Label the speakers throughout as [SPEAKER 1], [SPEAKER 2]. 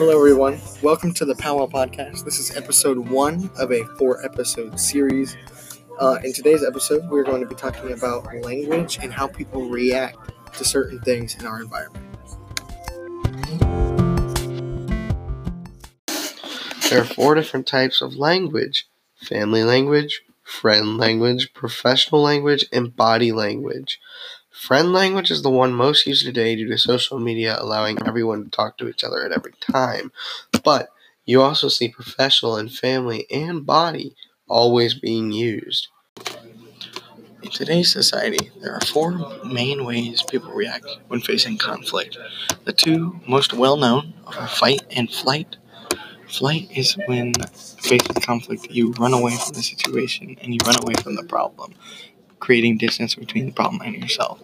[SPEAKER 1] Hello, everyone. Welcome to the Powwow Podcast. This is episode one of a four episode series. Uh, in today's episode, we're going to be talking about language and how people react to certain things in our environment. There are four different types of language family language, friend language, professional language, and body language. Friend language is the one most used today due to social media allowing everyone to talk to each other at every time. But you also see professional and family and body always being used. In today's society, there are four main ways people react when facing conflict. The two most well known are fight and flight. Flight is when with conflict, you run away from the situation and you run away from the problem creating distance between the problem and yourself.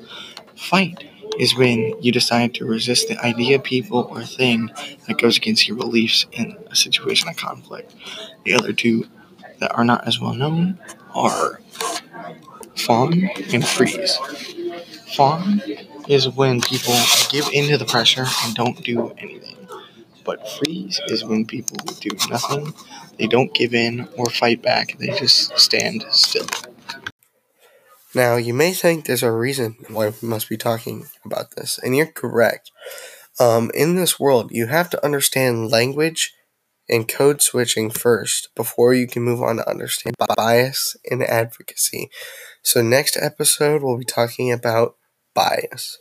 [SPEAKER 1] Fight is when you decide to resist the idea, people, or thing that goes against your beliefs in a situation of conflict. The other two that are not as well known are fawn and freeze. Fawn is when people give in to the pressure and don't do anything. But freeze is when people do nothing, they don't give in or fight back, they just stand still. Now, you may think there's a reason why we must be talking about this, and you're correct. Um, in this world, you have to understand language and code switching first before you can move on to understand bias and advocacy. So, next episode, we'll be talking about bias.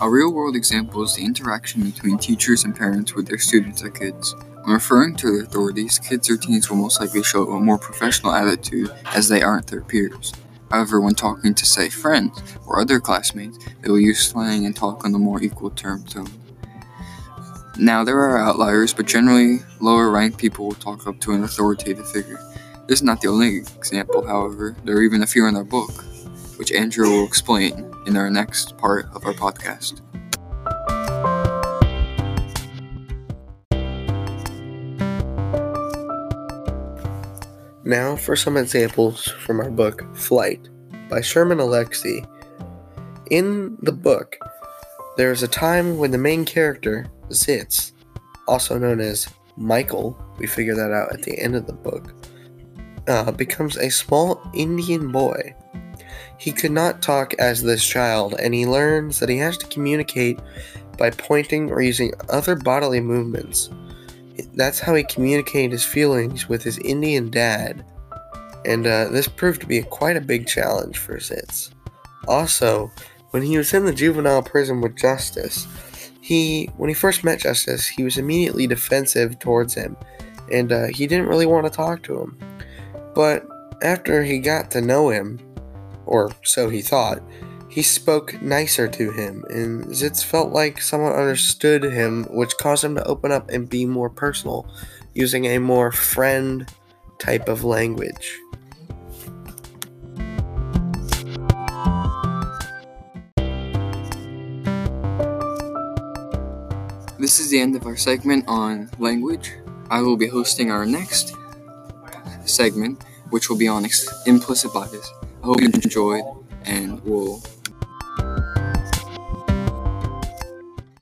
[SPEAKER 2] A real world example is the interaction between teachers and parents with their students or kids. Referring to their authorities, kids or teens will most likely show a more professional attitude as they aren't their peers. However, when talking to, say, friends or other classmates, they will use slang and talk on the more equal term tone. Now, there are outliers, but generally, lower ranked people will talk up to an authoritative figure. This is not the only example, however, there are even a few in our book, which Andrew will explain in our next part of our podcast.
[SPEAKER 1] Now for some examples from our book, Flight, by Sherman Alexie. In the book, there is a time when the main character, Zits, also known as Michael, we figure that out at the end of the book, uh, becomes a small Indian boy. He could not talk as this child, and he learns that he has to communicate by pointing or using other bodily movements that's how he communicated his feelings with his Indian dad, and uh, this proved to be quite a big challenge for Zits. Also, when he was in the juvenile prison with Justice, he, when he first met Justice, he was immediately defensive towards him, and uh, he didn't really want to talk to him. But after he got to know him, or so he thought, he spoke nicer to him, and Zits felt like someone understood him, which caused him to open up and be more personal, using a more friend type of language.
[SPEAKER 2] This is the end of our segment on language. I will be hosting our next segment, which will be on implicit bias. I hope you enjoyed, and we'll